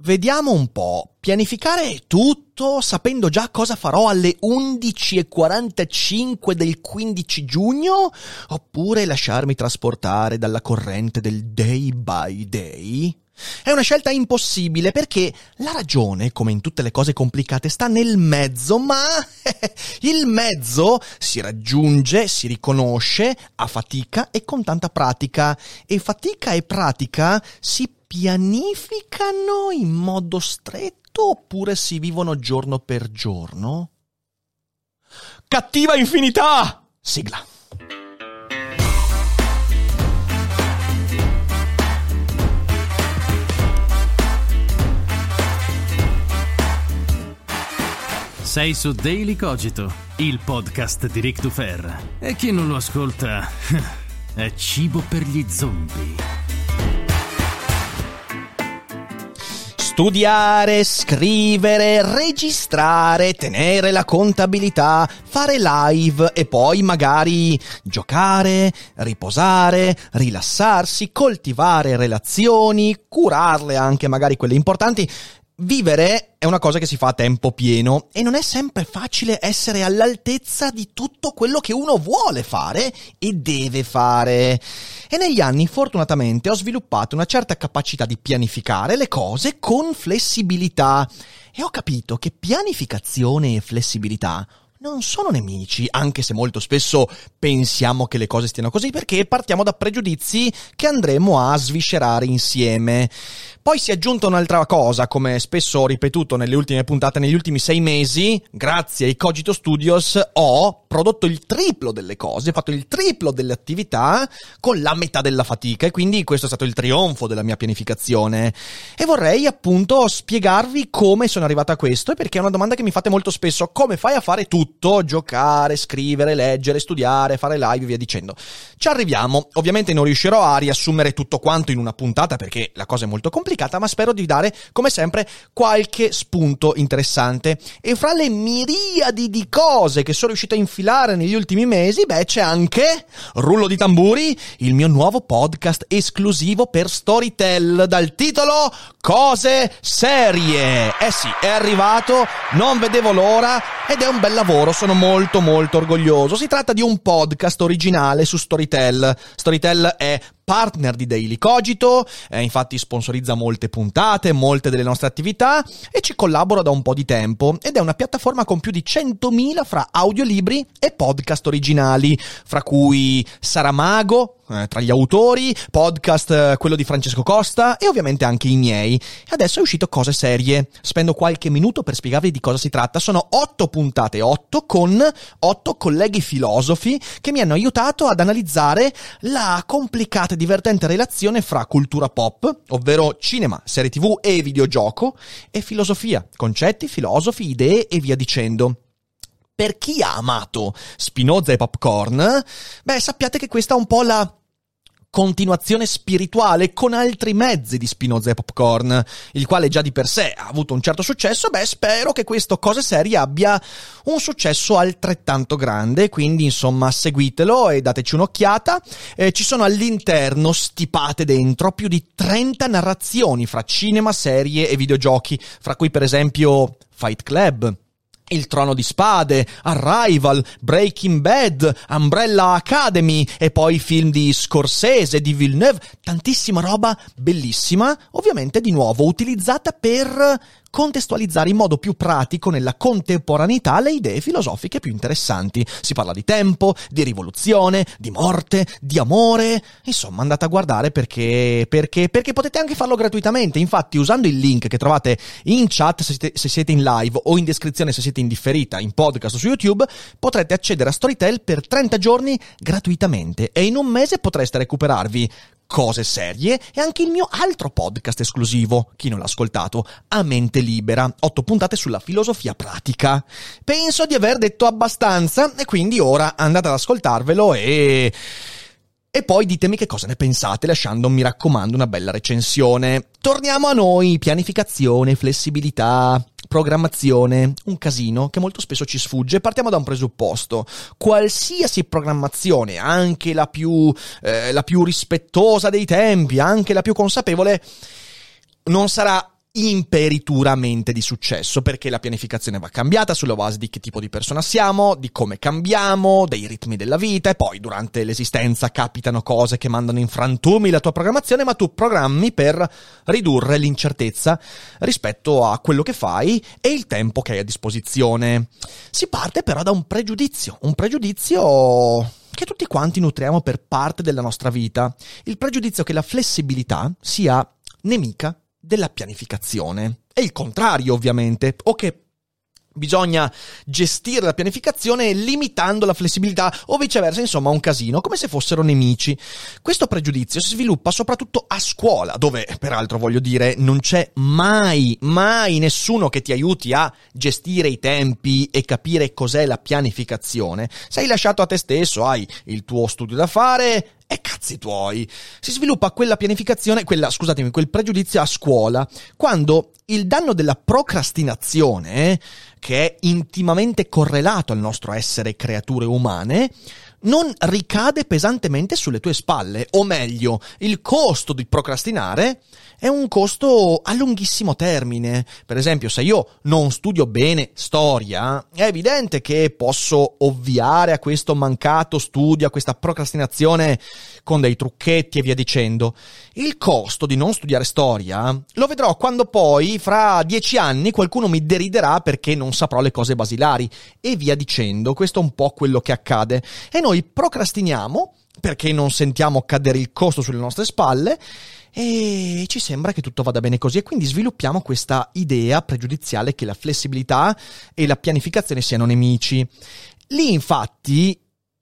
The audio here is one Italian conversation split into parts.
Vediamo un po'. Pianificare tutto sapendo già cosa farò alle 11.45 del 15 giugno? Oppure lasciarmi trasportare dalla corrente del day by day? È una scelta impossibile perché la ragione, come in tutte le cose complicate, sta nel mezzo, ma il mezzo si raggiunge, si riconosce a fatica e con tanta pratica. E fatica e pratica si pianificano in modo stretto oppure si vivono giorno per giorno? Cattiva infinità! Sigla. Sei su Daily Cogito, il podcast di Rick Dufer. E chi non lo ascolta è cibo per gli zombie. Studiare, scrivere, registrare, tenere la contabilità, fare live e poi magari giocare, riposare, rilassarsi, coltivare relazioni, curarle anche magari quelle importanti. Vivere è una cosa che si fa a tempo pieno e non è sempre facile essere all'altezza di tutto quello che uno vuole fare e deve fare. E negli anni, fortunatamente, ho sviluppato una certa capacità di pianificare le cose con flessibilità e ho capito che pianificazione e flessibilità non sono nemici, anche se molto spesso pensiamo che le cose stiano così, perché partiamo da pregiudizi che andremo a sviscerare insieme. Poi si è aggiunta un'altra cosa, come spesso ho ripetuto nelle ultime puntate, negli ultimi sei mesi, grazie ai Cogito Studios, ho prodotto il triplo delle cose, ho fatto il triplo delle attività con la metà della fatica e quindi questo è stato il trionfo della mia pianificazione. E vorrei appunto spiegarvi come sono arrivato a questo, perché è una domanda che mi fate molto spesso, come fai a fare tutto? Giocare, scrivere, leggere, studiare, fare live e via dicendo. Ci arriviamo, ovviamente non riuscirò a riassumere tutto quanto in una puntata perché la cosa è molto complicata, ma spero di dare, come sempre, qualche spunto interessante. E fra le miriadi di cose che sono riuscito a infilare negli ultimi mesi, beh, c'è anche, rullo di tamburi, il mio nuovo podcast esclusivo per Storytel dal titolo Cose Serie. Eh sì, è arrivato, non vedevo l'ora ed è un bel lavoro, sono molto molto orgoglioso. Si tratta di un podcast originale su Storytel. Storytel è partner di Daily Cogito, eh, infatti sponsorizza molte puntate, molte delle nostre attività e ci collabora da un po' di tempo ed è una piattaforma con più di 100.000 fra audiolibri e podcast originali, fra cui Saramago, eh, tra gli autori, podcast eh, quello di Francesco Costa e ovviamente anche i miei. E adesso è uscito Cose Serie. Spendo qualche minuto per spiegarvi di cosa si tratta. Sono otto puntate, otto con otto colleghi filosofi che mi hanno aiutato ad analizzare la complicata e divertente relazione fra cultura pop, ovvero cinema, serie tv e videogioco, e filosofia, concetti, filosofi, idee e via dicendo. Per chi ha amato Spinoza e Popcorn, beh, sappiate che questa è un po' la continuazione spirituale con altri mezzi di Spinoza e Popcorn, il quale già di per sé ha avuto un certo successo, beh spero che questo Cose Serie abbia un successo altrettanto grande, quindi insomma seguitelo e dateci un'occhiata. Eh, ci sono all'interno stipate dentro più di 30 narrazioni fra cinema, serie e videogiochi, fra cui per esempio Fight Club, il Trono di Spade, Arrival, Breaking Bad, Umbrella Academy e poi film di Scorsese, di Villeneuve, tantissima roba bellissima, ovviamente di nuovo utilizzata per contestualizzare in modo più pratico nella contemporaneità le idee filosofiche più interessanti. Si parla di tempo, di rivoluzione, di morte, di amore. Insomma, andate a guardare perché, perché, perché potete anche farlo gratuitamente. Infatti, usando il link che trovate in chat se siete, se siete in live o in descrizione se siete in differita, in podcast o su YouTube, potrete accedere a Storytel per 30 giorni gratuitamente e in un mese potreste recuperarvi cose serie e anche il mio altro podcast esclusivo, chi non l'ha ascoltato, A Mente Libera, otto puntate sulla filosofia pratica. Penso di aver detto abbastanza e quindi ora andate ad ascoltarvelo e... E poi ditemi che cosa ne pensate lasciando, mi raccomando, una bella recensione. Torniamo a noi, pianificazione, flessibilità, programmazione, un casino che molto spesso ci sfugge. Partiamo da un presupposto. Qualsiasi programmazione, anche la più, eh, la più rispettosa dei tempi, anche la più consapevole, non sarà imperituramente di successo perché la pianificazione va cambiata sulla base di che tipo di persona siamo, di come cambiamo, dei ritmi della vita e poi durante l'esistenza capitano cose che mandano in frantumi la tua programmazione, ma tu programmi per ridurre l'incertezza rispetto a quello che fai e il tempo che hai a disposizione. Si parte però da un pregiudizio, un pregiudizio che tutti quanti nutriamo per parte della nostra vita, il pregiudizio che la flessibilità sia nemica della pianificazione. E il contrario, ovviamente, o che Bisogna gestire la pianificazione limitando la flessibilità o viceversa, insomma, un casino, come se fossero nemici. Questo pregiudizio si sviluppa soprattutto a scuola, dove, peraltro voglio dire, non c'è mai, mai nessuno che ti aiuti a gestire i tempi e capire cos'è la pianificazione. Sei lasciato a te stesso, hai il tuo studio da fare, e cazzi tuoi! Si sviluppa quella pianificazione, quella, scusatemi, quel pregiudizio a scuola, quando il danno della procrastinazione, che è intimamente correlato al nostro essere creature umane, non ricade pesantemente sulle tue spalle, o meglio, il costo di procrastinare è un costo a lunghissimo termine. Per esempio, se io non studio bene storia, è evidente che posso ovviare a questo mancato studio, a questa procrastinazione con dei trucchetti e via dicendo. Il costo di non studiare storia lo vedrò quando poi, fra dieci anni, qualcuno mi deriderà perché non saprò le cose basilari e via dicendo. Questo è un po' quello che accade. E noi procrastiniamo perché non sentiamo cadere il costo sulle nostre spalle e ci sembra che tutto vada bene così e quindi sviluppiamo questa idea pregiudiziale che la flessibilità e la pianificazione siano nemici. Lì infatti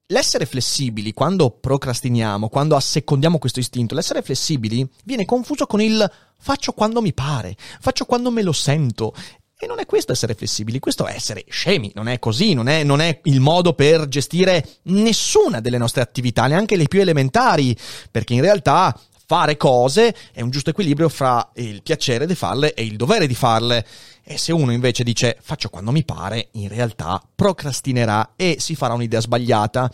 L'essere flessibili, quando procrastiniamo, quando assecondiamo questo istinto, l'essere flessibili viene confuso con il faccio quando mi pare, faccio quando me lo sento. E non è questo essere flessibili, questo è essere scemi, non è così, non è, non è il modo per gestire nessuna delle nostre attività, neanche le più elementari, perché in realtà fare cose è un giusto equilibrio fra il piacere di farle e il dovere di farle. E se uno invece dice faccio quando mi pare, in realtà procrastinerà e si farà un'idea sbagliata.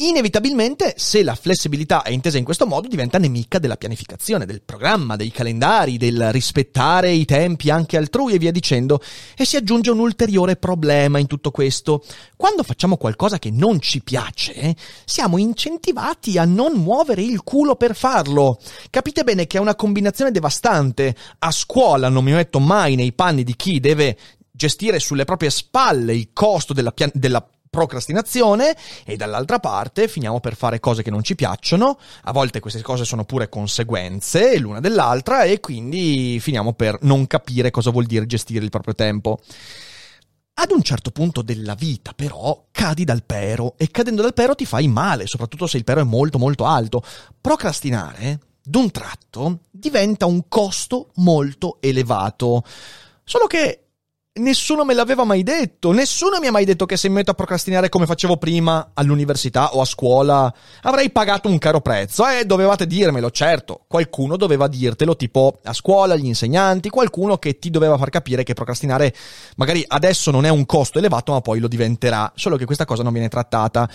Inevitabilmente, se la flessibilità è intesa in questo modo, diventa nemica della pianificazione, del programma, dei calendari, del rispettare i tempi anche altrui e via dicendo. E si aggiunge un ulteriore problema in tutto questo. Quando facciamo qualcosa che non ci piace, siamo incentivati a non muovere il culo per farlo. Capite bene che è una combinazione devastante. A scuola non mi metto mai nei panni di chi deve gestire sulle proprie spalle il costo della, pian- della procrastinazione e dall'altra parte finiamo per fare cose che non ci piacciono, a volte queste cose sono pure conseguenze l'una dell'altra e quindi finiamo per non capire cosa vuol dire gestire il proprio tempo. Ad un certo punto della vita, però, cadi dal pero e cadendo dal pero ti fai male, soprattutto se il pero è molto molto alto. Procrastinare, d'un tratto, diventa un costo molto elevato. Solo che Nessuno me l'aveva mai detto, nessuno mi ha mai detto che se mi metto a procrastinare come facevo prima all'università o a scuola avrei pagato un caro prezzo. Eh, dovevate dirmelo, certo, qualcuno doveva dirtelo, tipo a scuola, gli insegnanti, qualcuno che ti doveva far capire che procrastinare magari adesso non è un costo elevato ma poi lo diventerà, solo che questa cosa non viene trattata.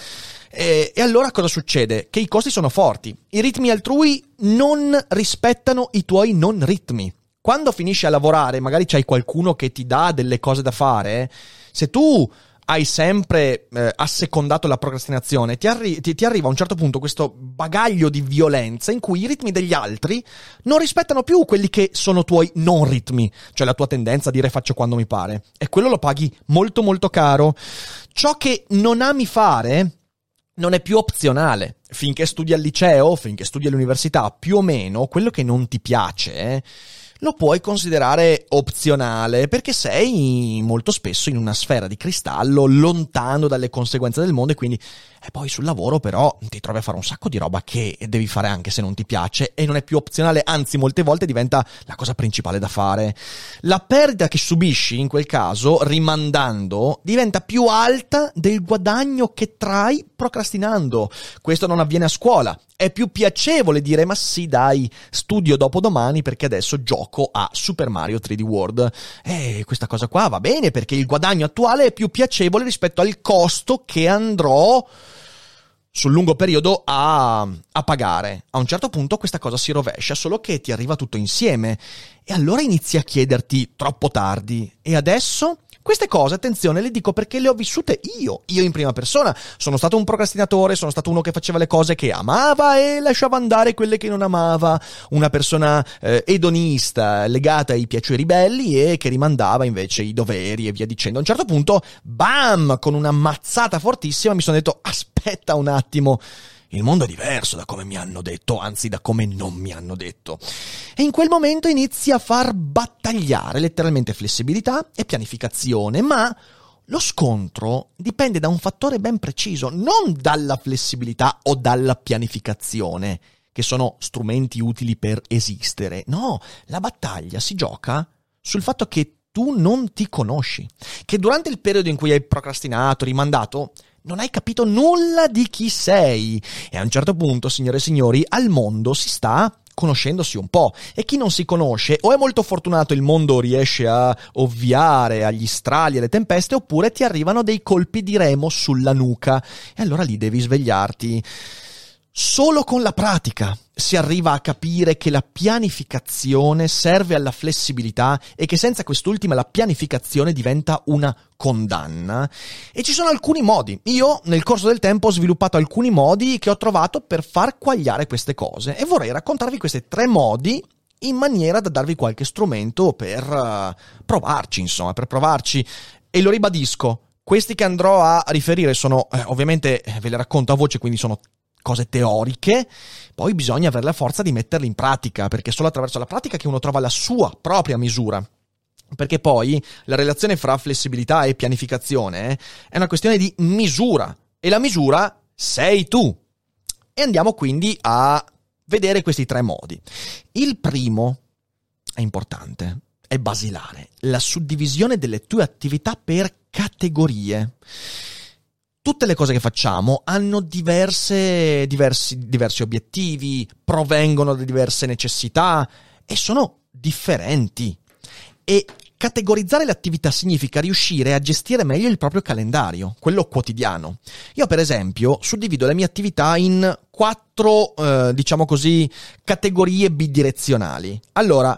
E, e allora cosa succede? Che i costi sono forti, i ritmi altrui non rispettano i tuoi non ritmi quando finisci a lavorare, magari c'hai qualcuno che ti dà delle cose da fare, se tu hai sempre eh, assecondato la procrastinazione, ti, arri- ti, ti, arriva a un certo punto questo bagaglio di violenza in cui i ritmi degli altri non rispettano più quelli che sono tuoi non ritmi, cioè la tua tendenza a dire faccio quando mi pare. E quello lo paghi molto molto caro. Ciò che non ami fare non è più opzionale. Finché studi al liceo, finché studi all'università, più o meno quello che non ti piace. Eh, lo puoi considerare opzionale perché sei molto spesso in una sfera di cristallo lontano dalle conseguenze del mondo e quindi e poi sul lavoro però ti trovi a fare un sacco di roba che devi fare anche se non ti piace e non è più opzionale, anzi molte volte diventa la cosa principale da fare. La perdita che subisci in quel caso, rimandando, diventa più alta del guadagno che trai procrastinando. Questo non avviene a scuola. È più piacevole dire ma sì dai, studio dopo domani perché adesso gioco a Super Mario 3D World. E questa cosa qua va bene perché il guadagno attuale è più piacevole rispetto al costo che andrò sul lungo periodo a, a, pagare. A un certo punto questa cosa si rovescia, solo che ti arriva tutto insieme. E allora inizi a chiederti troppo tardi. E adesso? Queste cose, attenzione, le dico perché le ho vissute io, io in prima persona. Sono stato un procrastinatore, sono stato uno che faceva le cose che amava e lasciava andare quelle che non amava, una persona eh, edonista, legata ai piaceri belli e che rimandava invece i doveri e via dicendo. A un certo punto, bam, con una mazzata fortissima mi sono detto aspetta un attimo il mondo è diverso da come mi hanno detto, anzi da come non mi hanno detto. E in quel momento inizi a far battagliare letteralmente flessibilità e pianificazione, ma lo scontro dipende da un fattore ben preciso, non dalla flessibilità o dalla pianificazione, che sono strumenti utili per esistere. No, la battaglia si gioca sul fatto che tu non ti conosci, che durante il periodo in cui hai procrastinato, rimandato, non hai capito nulla di chi sei. E a un certo punto, signore e signori, al mondo si sta conoscendosi un po'. E chi non si conosce o è molto fortunato il mondo riesce a ovviare agli strali e alle tempeste oppure ti arrivano dei colpi di remo sulla nuca e allora lì devi svegliarti. Solo con la pratica si arriva a capire che la pianificazione serve alla flessibilità e che senza quest'ultima la pianificazione diventa una condanna. E ci sono alcuni modi. Io nel corso del tempo ho sviluppato alcuni modi che ho trovato per far quagliare queste cose e vorrei raccontarvi questi tre modi in maniera da darvi qualche strumento per uh, provarci, insomma, per provarci. E lo ribadisco, questi che andrò a riferire sono, eh, ovviamente eh, ve le racconto a voce, quindi sono cose teoriche, poi bisogna avere la forza di metterle in pratica, perché è solo attraverso la pratica che uno trova la sua propria misura. Perché poi la relazione fra flessibilità e pianificazione eh, è una questione di misura e la misura sei tu. E andiamo quindi a vedere questi tre modi. Il primo è importante, è basilare, la suddivisione delle tue attività per categorie tutte le cose che facciamo hanno diverse, diversi, diversi obiettivi, provengono da diverse necessità e sono differenti. E categorizzare le attività significa riuscire a gestire meglio il proprio calendario, quello quotidiano. Io, per esempio, suddivido le mie attività in quattro, eh, diciamo così, categorie bidirezionali. Allora,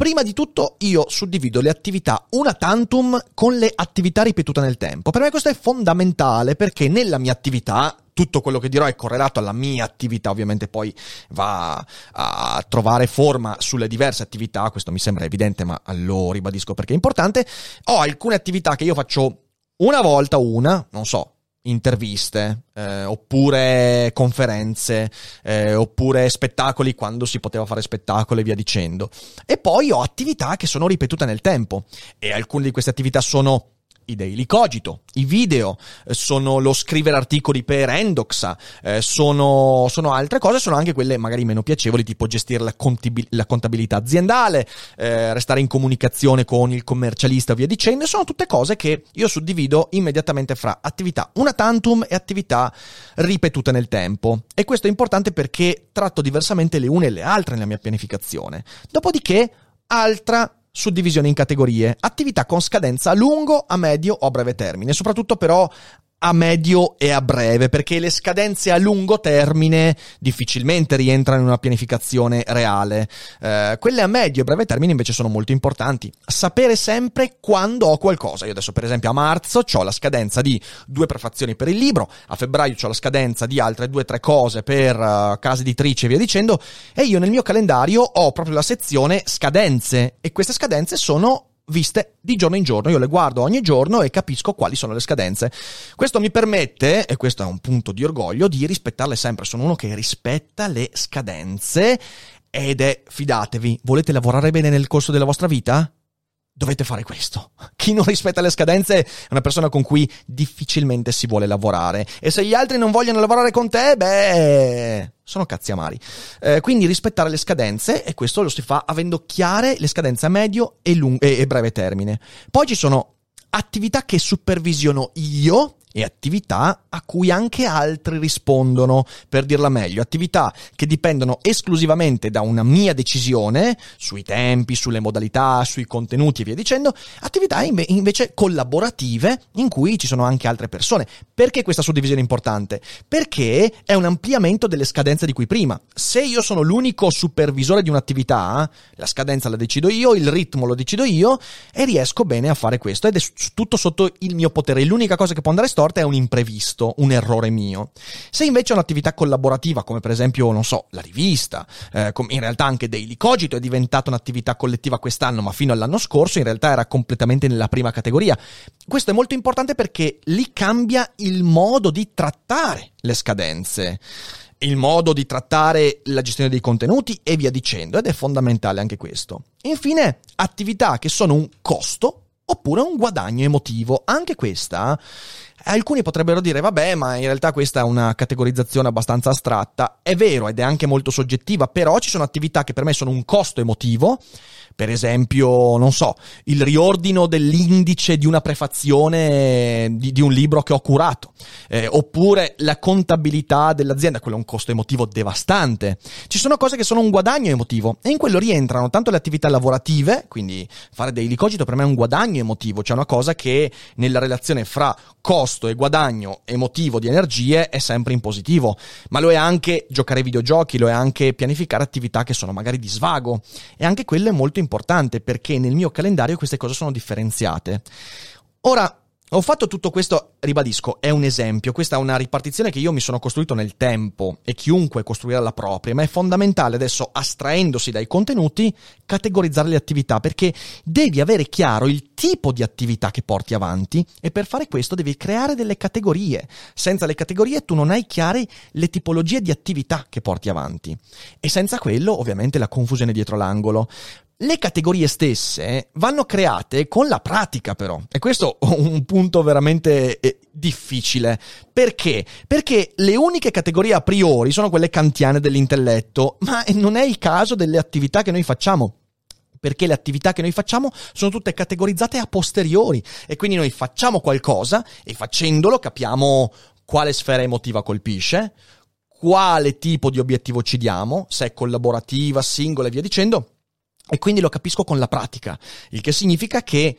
Prima di tutto io suddivido le attività una tantum con le attività ripetute nel tempo. Per me questo è fondamentale perché nella mia attività tutto quello che dirò è correlato alla mia attività, ovviamente poi va a trovare forma sulle diverse attività, questo mi sembra evidente, ma lo ribadisco perché è importante. Ho alcune attività che io faccio una volta una, non so, interviste, eh, oppure conferenze, eh, oppure spettacoli quando si poteva fare spettacoli e via dicendo. E poi ho attività che sono ripetute nel tempo e alcune di queste attività sono i daily cogito, i video, eh, sono lo scrivere articoli per Endoxa, eh, sono, sono, altre cose, sono anche quelle magari meno piacevoli, tipo gestire la, contibil- la contabilità aziendale, eh, restare in comunicazione con il commercialista, via dicendo, sono tutte cose che io suddivido immediatamente fra attività una tantum e attività ripetute nel tempo. E questo è importante perché tratto diversamente le une e le altre nella mia pianificazione. Dopodiché, altra suddivisione in categorie, attività con scadenza a lungo, a medio o a breve termine, soprattutto però a medio e a breve, perché le scadenze a lungo termine difficilmente rientrano in una pianificazione reale. Eh, quelle a medio e breve termine invece sono molto importanti. Sapere sempre quando ho qualcosa. Io adesso, per esempio, a marzo ho la scadenza di due prefazioni per il libro, a febbraio ho la scadenza di altre due o tre cose per uh, case editrici e via dicendo, e io nel mio calendario ho proprio la sezione scadenze, e queste scadenze sono viste di giorno in giorno. Io le guardo ogni giorno e capisco quali sono le scadenze. Questo mi permette, e questo è un punto di orgoglio, di rispettarle sempre. Sono uno che rispetta le scadenze ed è, fidatevi, volete lavorare bene nel corso della vostra vita? Dovete fare questo. Chi non rispetta le scadenze è una persona con cui difficilmente si vuole lavorare. E se gli altri non vogliono lavorare con te, beh, sono cazzi amari. Eh, quindi rispettare le scadenze, e questo lo si fa avendo chiare le scadenze a medio e, lung- e breve termine. Poi ci sono attività che supervisiono io e attività a cui anche altri rispondono, per dirla meglio, attività che dipendono esclusivamente da una mia decisione sui tempi, sulle modalità, sui contenuti e via dicendo, attività inve- invece collaborative in cui ci sono anche altre persone. Perché questa suddivisione è importante? Perché è un ampliamento delle scadenze di cui prima. Se io sono l'unico supervisore di un'attività, la scadenza la decido io, il ritmo lo decido io e riesco bene a fare questo ed è tutto sotto il mio potere. L'unica cosa che può andare storta è un imprevisto, un errore mio. Se invece è un'attività collaborativa, come per esempio, non so, la rivista, eh, in realtà anche Daily Cogito è diventata un'attività collettiva quest'anno, ma fino all'anno scorso in realtà era completamente nella prima categoria. Questo è molto importante perché lì cambia il modo di trattare le scadenze il modo di trattare la gestione dei contenuti e via dicendo, ed è fondamentale anche questo. Infine, attività che sono un costo oppure un guadagno emotivo. Anche questa, alcuni potrebbero dire, vabbè, ma in realtà questa è una categorizzazione abbastanza astratta. È vero ed è anche molto soggettiva, però ci sono attività che per me sono un costo emotivo per esempio, non so, il riordino dell'indice di una prefazione di, di un libro che ho curato, eh, oppure la contabilità dell'azienda, quello è un costo emotivo devastante. Ci sono cose che sono un guadagno emotivo e in quello rientrano tanto le attività lavorative, quindi fare daily cogito per me è un guadagno emotivo, cioè una cosa che nella relazione fra costo e guadagno emotivo di energie è sempre in positivo, ma lo è anche giocare ai videogiochi, lo è anche pianificare attività che sono magari di svago e anche quello è molto importante perché nel mio calendario queste cose sono differenziate. Ora, ho fatto tutto questo, ribadisco, è un esempio, questa è una ripartizione che io mi sono costruito nel tempo e chiunque costruirà la propria, ma è fondamentale adesso, astraendosi dai contenuti, categorizzare le attività, perché devi avere chiaro il tipo di attività che porti avanti e per fare questo devi creare delle categorie. Senza le categorie tu non hai chiare le tipologie di attività che porti avanti e senza quello ovviamente la confusione dietro l'angolo. Le categorie stesse vanno create con la pratica però, e questo è un punto veramente eh, difficile. Perché? Perché le uniche categorie a priori sono quelle kantiane dell'intelletto, ma non è il caso delle attività che noi facciamo perché le attività che noi facciamo sono tutte categorizzate a posteriori e quindi noi facciamo qualcosa e facendolo capiamo quale sfera emotiva colpisce, quale tipo di obiettivo ci diamo, se è collaborativa, singola e via dicendo e quindi lo capisco con la pratica, il che significa che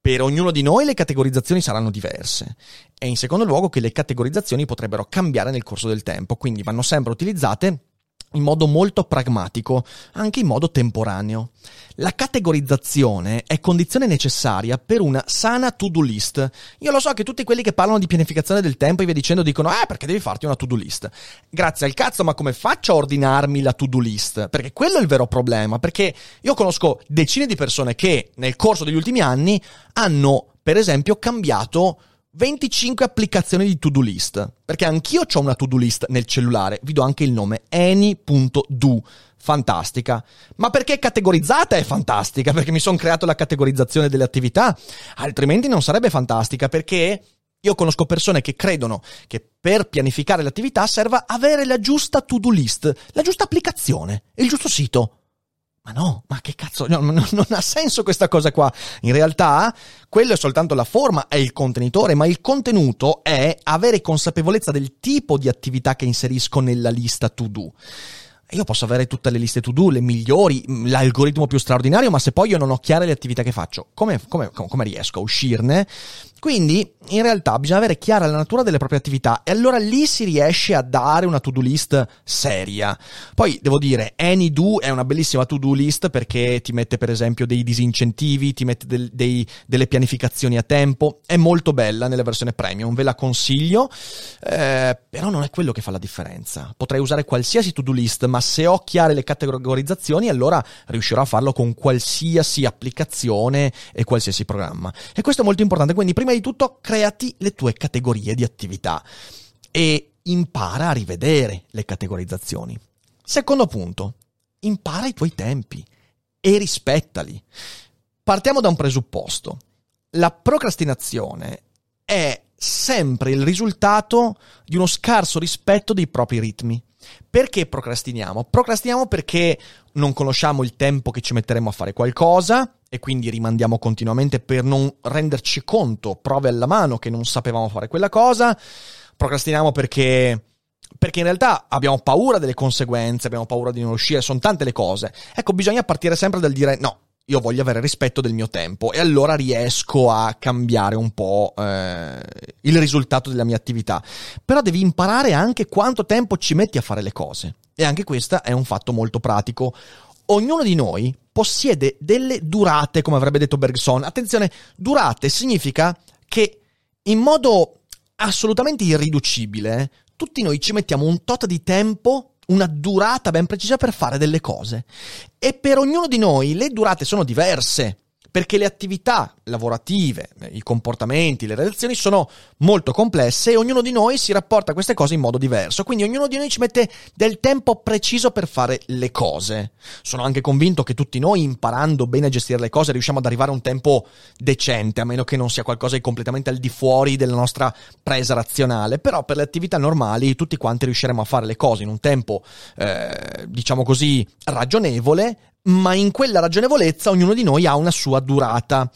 per ognuno di noi le categorizzazioni saranno diverse. E in secondo luogo che le categorizzazioni potrebbero cambiare nel corso del tempo, quindi vanno sempre utilizzate in modo molto pragmatico, anche in modo temporaneo. La categorizzazione è condizione necessaria per una sana to-do list. Io lo so che tutti quelli che parlano di pianificazione del tempo e via dicendo dicono "Eh, perché devi farti una to-do list?". Grazie al cazzo, ma come faccio a ordinarmi la to-do list? Perché quello è il vero problema, perché io conosco decine di persone che nel corso degli ultimi anni hanno, per esempio, cambiato 25 applicazioni di to-do list, perché anch'io ho una to-do list nel cellulare, vi do anche il nome any.do, fantastica. Ma perché categorizzata è fantastica? Perché mi sono creato la categorizzazione delle attività, altrimenti non sarebbe fantastica, perché io conosco persone che credono che per pianificare l'attività serva avere la giusta to-do list, la giusta applicazione, il giusto sito. Ma no, ma che cazzo, no, non, non ha senso questa cosa qua. In realtà, quello è soltanto la forma, è il contenitore, ma il contenuto è avere consapevolezza del tipo di attività che inserisco nella lista to do. Io posso avere tutte le liste to do, le migliori, l'algoritmo più straordinario, ma se poi io non ho chiare le attività che faccio, come, come, come riesco a uscirne? Quindi, in realtà, bisogna avere chiara la natura delle proprie attività e allora lì si riesce a dare una to-do list seria. Poi, devo dire, AnyDo è una bellissima to-do list perché ti mette, per esempio, dei disincentivi, ti mette del, dei, delle pianificazioni a tempo. È molto bella nella versione premium, ve la consiglio, eh, però non è quello che fa la differenza. Potrei usare qualsiasi to-do list, ma se ho chiare le categorizzazioni, allora riuscirò a farlo con qualsiasi applicazione e qualsiasi programma. E questo è molto importante, quindi prima prima di tutto creati le tue categorie di attività e impara a rivedere le categorizzazioni. Secondo punto, impara i tuoi tempi e rispettali. Partiamo da un presupposto. La procrastinazione è sempre il risultato di uno scarso rispetto dei propri ritmi. Perché procrastiniamo? Procrastiniamo perché non conosciamo il tempo che ci metteremo a fare qualcosa e quindi rimandiamo continuamente per non renderci conto, prove alla mano che non sapevamo fare quella cosa. Procrastiniamo perché perché in realtà abbiamo paura delle conseguenze, abbiamo paura di non uscire, sono tante le cose. Ecco, bisogna partire sempre dal dire no, io voglio avere rispetto del mio tempo e allora riesco a cambiare un po' eh, il risultato della mia attività. Però devi imparare anche quanto tempo ci metti a fare le cose. E anche questo è un fatto molto pratico. Ognuno di noi possiede delle durate, come avrebbe detto Bergson. Attenzione, durate significa che in modo assolutamente irriducibile, tutti noi ci mettiamo un tot di tempo una durata ben precisa per fare delle cose. E per ognuno di noi le durate sono diverse perché le attività lavorative, i comportamenti, le relazioni sono molto complesse e ognuno di noi si rapporta a queste cose in modo diverso, quindi ognuno di noi ci mette del tempo preciso per fare le cose. Sono anche convinto che tutti noi imparando bene a gestire le cose riusciamo ad arrivare a un tempo decente, a meno che non sia qualcosa di completamente al di fuori della nostra presa razionale, però per le attività normali tutti quanti riusciremo a fare le cose in un tempo, eh, diciamo così, ragionevole ma in quella ragionevolezza ognuno di noi ha una sua durata.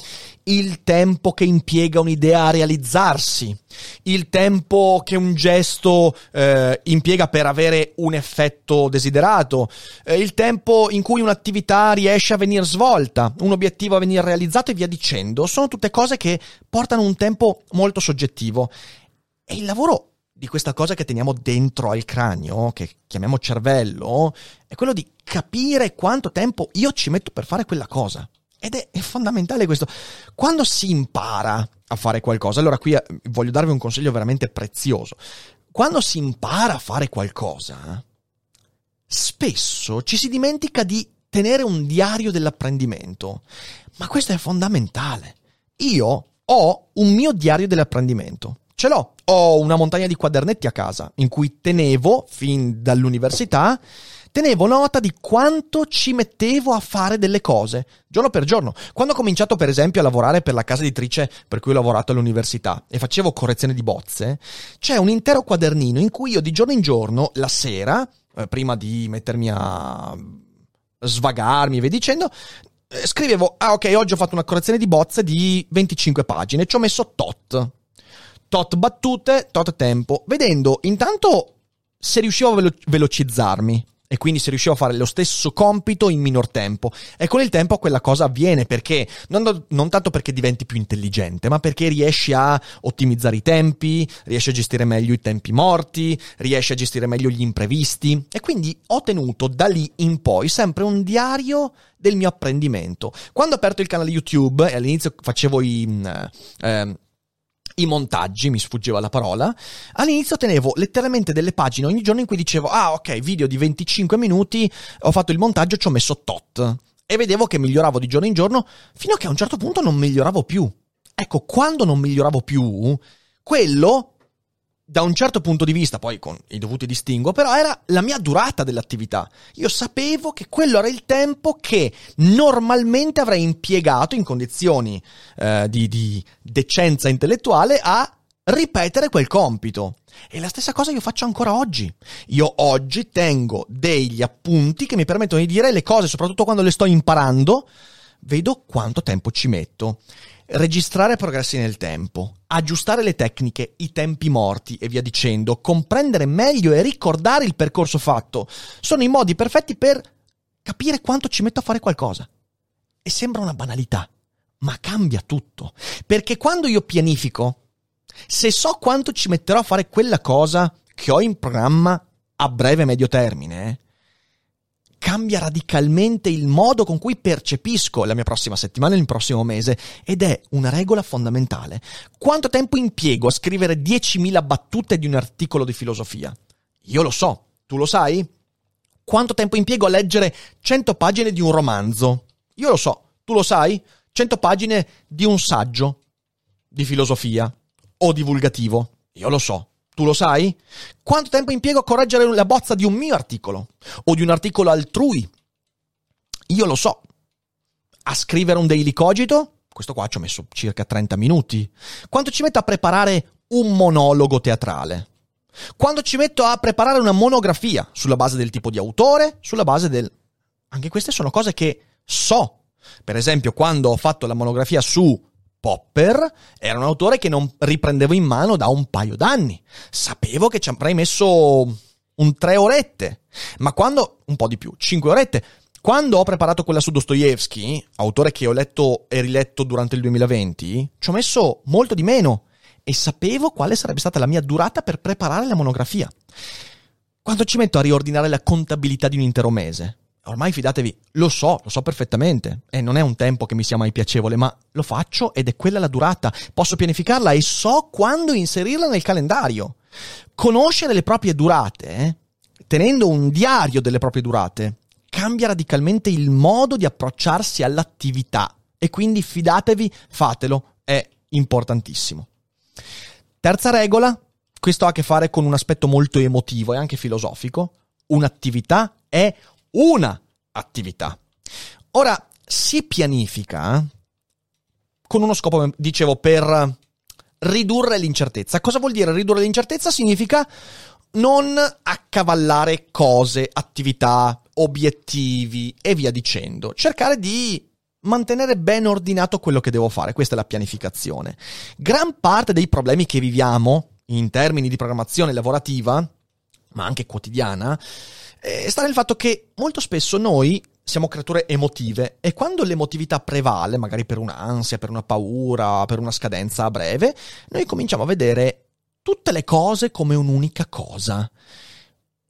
Il tempo che impiega un'idea a realizzarsi, il tempo che un gesto eh, impiega per avere un effetto desiderato, eh, il tempo in cui un'attività riesce a venire svolta, un obiettivo a venire realizzato e via dicendo, sono tutte cose che portano un tempo molto soggettivo. E il lavoro di questa cosa che teniamo dentro al cranio, che chiamiamo cervello, è quello di capire quanto tempo io ci metto per fare quella cosa. Ed è, è fondamentale questo. Quando si impara a fare qualcosa, allora qui eh, voglio darvi un consiglio veramente prezioso. Quando si impara a fare qualcosa, spesso ci si dimentica di tenere un diario dell'apprendimento. Ma questo è fondamentale. Io ho un mio diario dell'apprendimento. Ce l'ho. Ho una montagna di quadernetti a casa in cui tenevo, fin dall'università, tenevo nota di quanto ci mettevo a fare delle cose, giorno per giorno. Quando ho cominciato, per esempio, a lavorare per la casa editrice per cui ho lavorato all'università e facevo correzione di bozze, c'è un intero quadernino in cui io di giorno in giorno, la sera, eh, prima di mettermi a svagarmi e via dicendo, eh, scrivevo, ah ok, oggi ho fatto una correzione di bozze di 25 pagine, ci ho messo tot tot battute, tot tempo, vedendo intanto se riuscivo a velo- velocizzarmi e quindi se riuscivo a fare lo stesso compito in minor tempo. E con il tempo quella cosa avviene perché non, non, tanto perché diventi più intelligente, ma perché riesci a ottimizzare i tempi, riesci a gestire meglio i tempi morti, riesci a gestire meglio gli imprevisti. E quindi ho tenuto da lì in poi sempre un diario del mio apprendimento. Quando ho aperto il canale YouTube e all'inizio facevo i. Eh, i montaggi, mi sfuggiva la parola, all'inizio tenevo letteralmente delle pagine ogni giorno in cui dicevo, ah ok, video di 25 minuti, ho fatto il montaggio, ci ho messo tot. E vedevo che miglioravo di giorno in giorno, fino a che a un certo punto non miglioravo più. Ecco, quando non miglioravo più, quello da un certo punto di vista, poi con i dovuti distinguo, però era la mia durata dell'attività. Io sapevo che quello era il tempo che normalmente avrei impiegato in condizioni eh, di, di decenza intellettuale a ripetere quel compito. E la stessa cosa io faccio ancora oggi. Io oggi tengo degli appunti che mi permettono di dire le cose, soprattutto quando le sto imparando, vedo quanto tempo ci metto registrare progressi nel tempo, aggiustare le tecniche, i tempi morti e via dicendo, comprendere meglio e ricordare il percorso fatto, sono i modi perfetti per capire quanto ci metto a fare qualcosa. E sembra una banalità, ma cambia tutto. Perché quando io pianifico, se so quanto ci metterò a fare quella cosa che ho in programma a breve e medio termine, cambia radicalmente il modo con cui percepisco la mia prossima settimana e il prossimo mese ed è una regola fondamentale. Quanto tempo impiego a scrivere 10.000 battute di un articolo di filosofia? Io lo so, tu lo sai? Quanto tempo impiego a leggere 100 pagine di un romanzo? Io lo so, tu lo sai? 100 pagine di un saggio di filosofia o divulgativo? Io lo so. Tu lo sai? Quanto tempo impiego a correggere la bozza di un mio articolo o di un articolo altrui? Io lo so. A scrivere un daily cogito? Questo qua ci ho messo circa 30 minuti. Quanto ci metto a preparare un monologo teatrale? Quando ci metto a preparare una monografia sulla base del tipo di autore, sulla base del... Anche queste sono cose che so. Per esempio, quando ho fatto la monografia su Popper, era un autore che non riprendevo in mano da un paio d'anni. Sapevo che ci avrei messo un tre orette, ma quando... un po' di più, cinque orette. Quando ho preparato quella su Dostoevsky, autore che ho letto e riletto durante il 2020, ci ho messo molto di meno e sapevo quale sarebbe stata la mia durata per preparare la monografia. Quando ci metto a riordinare la contabilità di un intero mese, ormai fidatevi, lo so, lo so perfettamente e non è un tempo che mi sia mai piacevole, ma lo faccio ed è quella la durata. Posso pianificarla e so quando inserirla nel calendario. Conoscere le proprie durate, eh, tenendo un diario delle proprie durate, cambia radicalmente il modo di approcciarsi all'attività e quindi fidatevi, fatelo, è importantissimo. Terza regola, questo ha a che fare con un aspetto molto emotivo e anche filosofico, un'attività è una attività. Ora, si pianifica con uno scopo, dicevo, per ridurre l'incertezza. Cosa vuol dire ridurre l'incertezza? Significa non accavallare cose, attività, obiettivi e via dicendo. Cercare di mantenere ben ordinato quello che devo fare. Questa è la pianificazione. Gran parte dei problemi che viviamo in termini di programmazione lavorativa, ma anche quotidiana, eh, sta nel fatto che molto spesso noi siamo creature emotive e quando l'emotività prevale, magari per un'ansia, per una paura, per una scadenza a breve, noi cominciamo a vedere tutte le cose come un'unica cosa.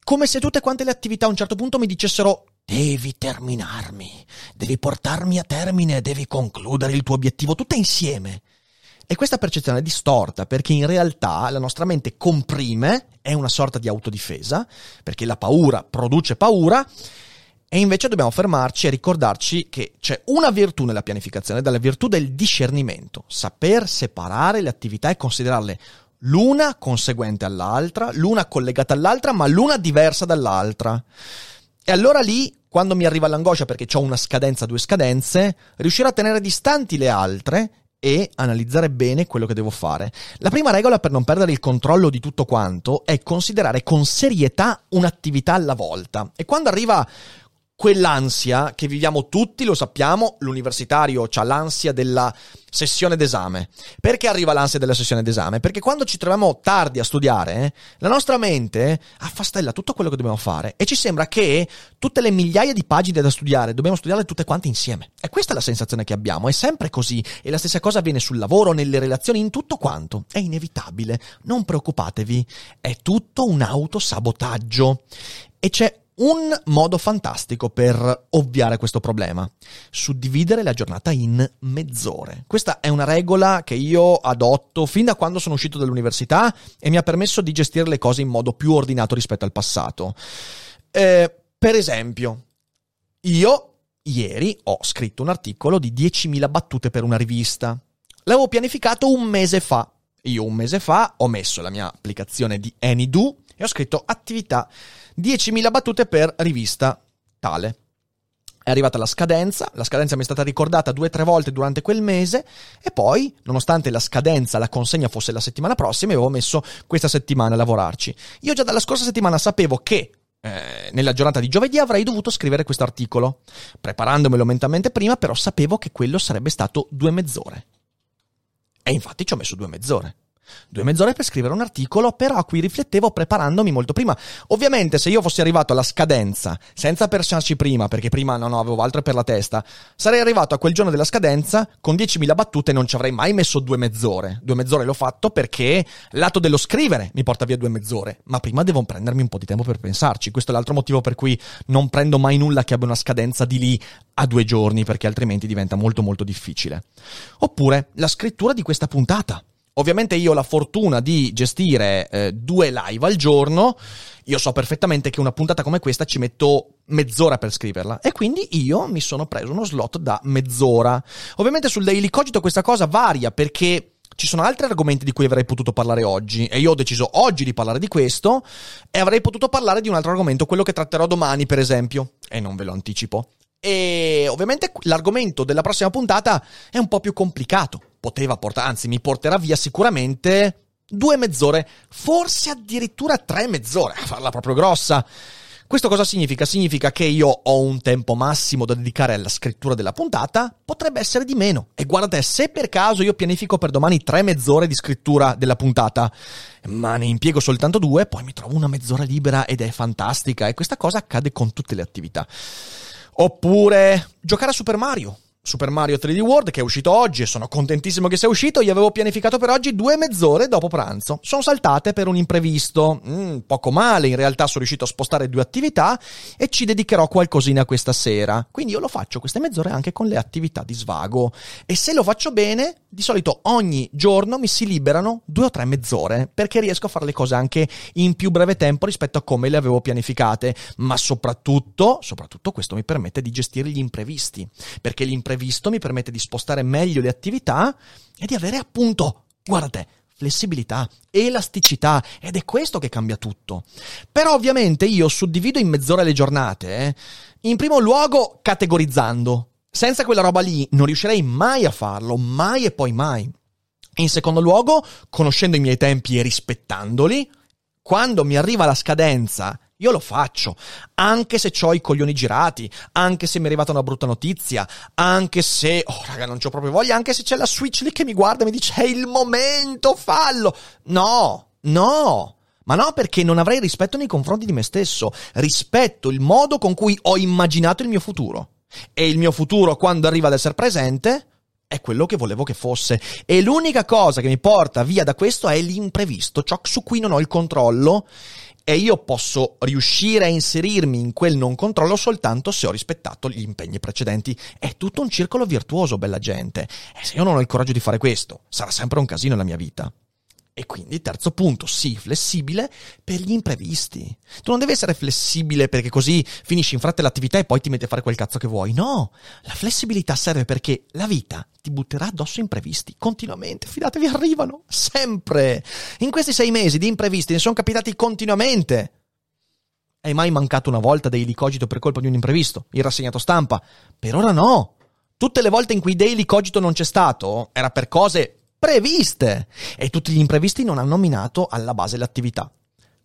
Come se tutte quante le attività a un certo punto mi dicessero devi terminarmi, devi portarmi a termine, devi concludere il tuo obiettivo, tutte insieme. E questa percezione è distorta perché in realtà la nostra mente comprime, è una sorta di autodifesa, perché la paura produce paura, e invece dobbiamo fermarci e ricordarci che c'è una virtù nella pianificazione, dalla virtù del discernimento, saper separare le attività e considerarle l'una conseguente all'altra, l'una collegata all'altra, ma l'una diversa dall'altra. E allora lì, quando mi arriva l'angoscia perché ho una scadenza, due scadenze, riuscirò a tenere distanti le altre e analizzare bene quello che devo fare. La prima regola per non perdere il controllo di tutto quanto è considerare con serietà un'attività alla volta. E quando arriva quell'ansia che viviamo tutti, lo sappiamo, l'universitario ha l'ansia della sessione d'esame. Perché arriva l'ansia della sessione d'esame? Perché quando ci troviamo tardi a studiare, la nostra mente affastella tutto quello che dobbiamo fare e ci sembra che tutte le migliaia di pagine da studiare dobbiamo studiarle tutte quante insieme. E questa è la sensazione che abbiamo, è sempre così e la stessa cosa avviene sul lavoro, nelle relazioni, in tutto quanto. È inevitabile, non preoccupatevi, è tutto un autosabotaggio. E c'è un modo fantastico per ovviare questo problema, suddividere la giornata in mezz'ore. Questa è una regola che io adotto fin da quando sono uscito dall'università e mi ha permesso di gestire le cose in modo più ordinato rispetto al passato. Eh, per esempio, io ieri ho scritto un articolo di 10.000 battute per una rivista. L'avevo pianificato un mese fa. Io un mese fa ho messo la mia applicazione di AnyDo e ho scritto attività 10.000 battute per rivista tale. È arrivata la scadenza, la scadenza mi è stata ricordata due o tre volte durante quel mese e poi, nonostante la scadenza, la consegna fosse la settimana prossima, avevo messo questa settimana a lavorarci. Io già dalla scorsa settimana sapevo che eh, nella giornata di giovedì avrei dovuto scrivere questo articolo. Preparandomelo mentalmente prima, però sapevo che quello sarebbe stato due mezz'ore. E infatti ci ho messo due mezz'ore. Due mezz'ore per scrivere un articolo, però a cui riflettevo preparandomi molto prima. Ovviamente, se io fossi arrivato alla scadenza senza pensarci prima, perché prima non avevo altro per la testa, sarei arrivato a quel giorno della scadenza con 10.000 battute e non ci avrei mai messo due mezz'ore. Due mezz'ore l'ho fatto perché l'atto dello scrivere mi porta via due mezz'ore, ma prima devo prendermi un po' di tempo per pensarci. Questo è l'altro motivo per cui non prendo mai nulla che abbia una scadenza di lì a due giorni, perché altrimenti diventa molto molto difficile. Oppure la scrittura di questa puntata. Ovviamente io ho la fortuna di gestire eh, due live al giorno. Io so perfettamente che una puntata come questa ci metto mezz'ora per scriverla e quindi io mi sono preso uno slot da mezz'ora. Ovviamente sul Daily Cogito questa cosa varia perché ci sono altri argomenti di cui avrei potuto parlare oggi e io ho deciso oggi di parlare di questo e avrei potuto parlare di un altro argomento, quello che tratterò domani per esempio, e non ve lo anticipo. E ovviamente l'argomento della prossima puntata è un po' più complicato poteva portare, anzi mi porterà via sicuramente Due mezz'ore, forse addirittura tre mezz'ore, a farla proprio grossa. Questo cosa significa? Significa che io ho un tempo massimo da dedicare alla scrittura della puntata, potrebbe essere di meno. E guardate, se per caso io pianifico per domani tre mezz'ore di scrittura della puntata, ma ne impiego soltanto due, poi mi trovo una mezz'ora libera ed è fantastica. E questa cosa accade con tutte le attività. Oppure giocare a Super Mario. Super Mario 3D World che è uscito oggi e sono contentissimo che sia uscito. Io avevo pianificato per oggi due mezz'ore dopo pranzo. Sono saltate per un imprevisto. Mm, poco male, in realtà sono riuscito a spostare due attività e ci dedicherò qualcosina questa sera. Quindi io lo faccio queste mezz'ore anche con le attività di svago. E se lo faccio bene, di solito ogni giorno mi si liberano due o tre mezz'ore perché riesco a fare le cose anche in più breve tempo rispetto a come le avevo pianificate. Ma soprattutto, soprattutto questo mi permette di gestire gli imprevisti. Perché gli imprevisti previsto mi permette di spostare meglio le attività e di avere appunto, guardate, flessibilità, elasticità ed è questo che cambia tutto. Però ovviamente io suddivido in mezz'ora le giornate, eh? in primo luogo categorizzando. Senza quella roba lì non riuscirei mai a farlo, mai e poi mai. In secondo luogo, conoscendo i miei tempi e rispettandoli, quando mi arriva la scadenza io lo faccio, anche se ho i coglioni girati, anche se mi è arrivata una brutta notizia, anche se, oh raga, non c'ho proprio voglia, anche se c'è la Switch lì che mi guarda e mi dice è il momento, fallo. No, no. Ma no, perché non avrei rispetto nei confronti di me stesso. Rispetto il modo con cui ho immaginato il mio futuro. E il mio futuro, quando arriva ad essere presente, è quello che volevo che fosse. E l'unica cosa che mi porta via da questo è l'imprevisto, ciò su cui non ho il controllo e io posso riuscire a inserirmi in quel non controllo soltanto se ho rispettato gli impegni precedenti. È tutto un circolo virtuoso, bella gente. E se io non ho il coraggio di fare questo, sarà sempre un casino nella mia vita. E quindi, terzo punto, sì, flessibile per gli imprevisti. Tu non devi essere flessibile perché così finisci in fretta l'attività e poi ti metti a fare quel cazzo che vuoi. No, la flessibilità serve perché la vita ti butterà addosso imprevisti, continuamente. Fidatevi, arrivano, sempre. In questi sei mesi di imprevisti ne sono capitati continuamente. È mai mancato una volta Daily Cogito per colpa di un imprevisto? Il rassegnato stampa? Per ora no. Tutte le volte in cui Daily Cogito non c'è stato era per cose previste e tutti gli imprevisti non hanno minato alla base l'attività.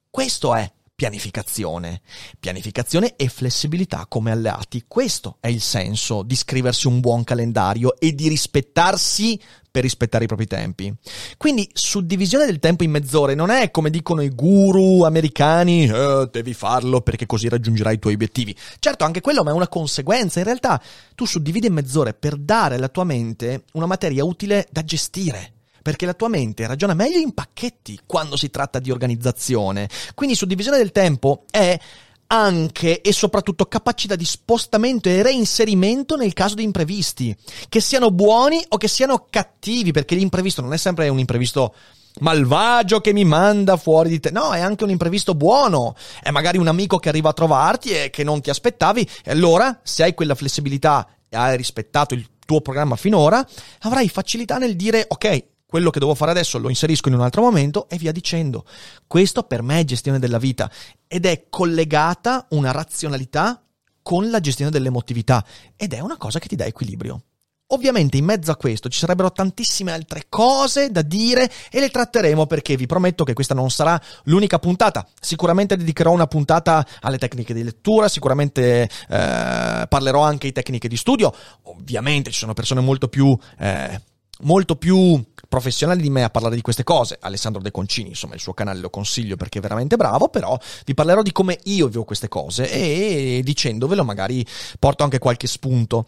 Questo è pianificazione. Pianificazione e flessibilità come alleati. Questo è il senso di scriversi un buon calendario e di rispettarsi per rispettare i propri tempi. Quindi suddivisione del tempo in mezz'ore non è come dicono i guru americani, eh, devi farlo perché così raggiungerai i tuoi obiettivi. Certo, anche quello ma è una conseguenza. In realtà tu suddividi in mezz'ore per dare alla tua mente una materia utile da gestire perché la tua mente ragiona meglio in pacchetti quando si tratta di organizzazione. Quindi suddivisione del tempo è anche e soprattutto capacità di spostamento e reinserimento nel caso di imprevisti, che siano buoni o che siano cattivi, perché l'imprevisto non è sempre un imprevisto malvagio che mi manda fuori di te. No, è anche un imprevisto buono. È magari un amico che arriva a trovarti e che non ti aspettavi. E allora, se hai quella flessibilità e hai rispettato il tuo programma finora, avrai facilità nel dire ok, quello che devo fare adesso lo inserisco in un altro momento e via dicendo. Questo per me è gestione della vita ed è collegata una razionalità con la gestione dell'emotività ed è una cosa che ti dà equilibrio. Ovviamente in mezzo a questo ci sarebbero tantissime altre cose da dire e le tratteremo perché vi prometto che questa non sarà l'unica puntata. Sicuramente dedicherò una puntata alle tecniche di lettura, sicuramente eh, parlerò anche di tecniche di studio. Ovviamente ci sono persone molto più eh, molto più professionali di me a parlare di queste cose, Alessandro De Concini, insomma il suo canale lo consiglio perché è veramente bravo, però vi parlerò di come io vivo queste cose e dicendovelo magari porto anche qualche spunto.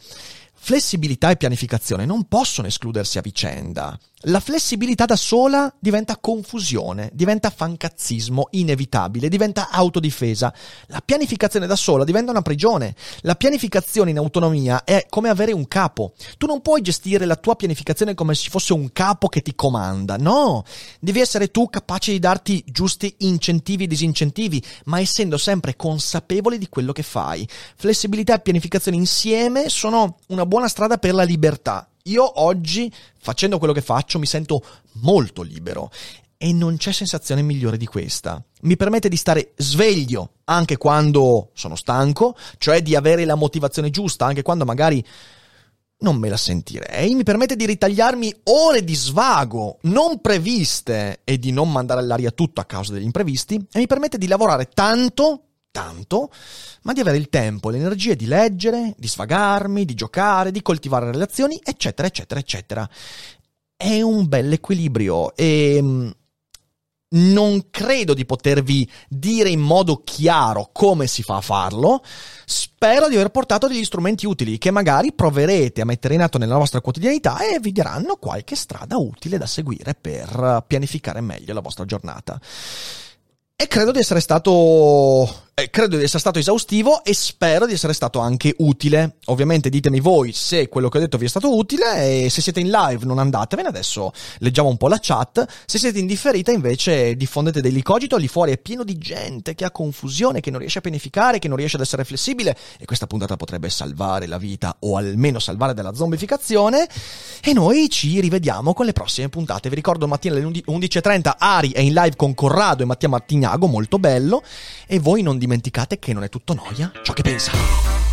Flessibilità e pianificazione non possono escludersi a vicenda. La flessibilità da sola diventa confusione, diventa fancazzismo inevitabile, diventa autodifesa. La pianificazione da sola diventa una prigione. La pianificazione in autonomia è come avere un capo. Tu non puoi gestire la tua pianificazione come se fosse un capo che ti comanda. No, devi essere tu capace di darti giusti incentivi e disincentivi, ma essendo sempre consapevole di quello che fai. Flessibilità e pianificazione insieme sono una buona strada per la libertà io oggi, facendo quello che faccio, mi sento molto libero e non c'è sensazione migliore di questa. Mi permette di stare sveglio anche quando sono stanco, cioè di avere la motivazione giusta, anche quando magari non me la sentirei. Mi permette di ritagliarmi ore di svago non previste e di non mandare all'aria tutto a causa degli imprevisti. E mi permette di lavorare tanto, tanto, ma di avere il tempo e l'energia di leggere, di svagarmi, di giocare, di coltivare relazioni, eccetera, eccetera, eccetera. È un bel equilibrio e mm, non credo di potervi dire in modo chiaro come si fa a farlo. Spero di aver portato degli strumenti utili che magari proverete a mettere in atto nella vostra quotidianità e vi daranno qualche strada utile da seguire per pianificare meglio la vostra giornata. E credo di essere stato eh, credo di essere stato esaustivo e spero di essere stato anche utile. Ovviamente ditemi voi se quello che ho detto vi è stato utile e se siete in live non andatevene, adesso leggiamo un po' la chat. Se siete in differita invece diffondete dei licogito, lì fuori è pieno di gente che ha confusione, che non riesce a pianificare, che non riesce ad essere flessibile e questa puntata potrebbe salvare la vita o almeno salvare dalla zombificazione e noi ci rivediamo con le prossime puntate. Vi ricordo mattina alle 11.30 Ari è in live con Corrado e Mattia Martignago, molto bello e voi non dimenticate che non è tutto noia ciò che pensa.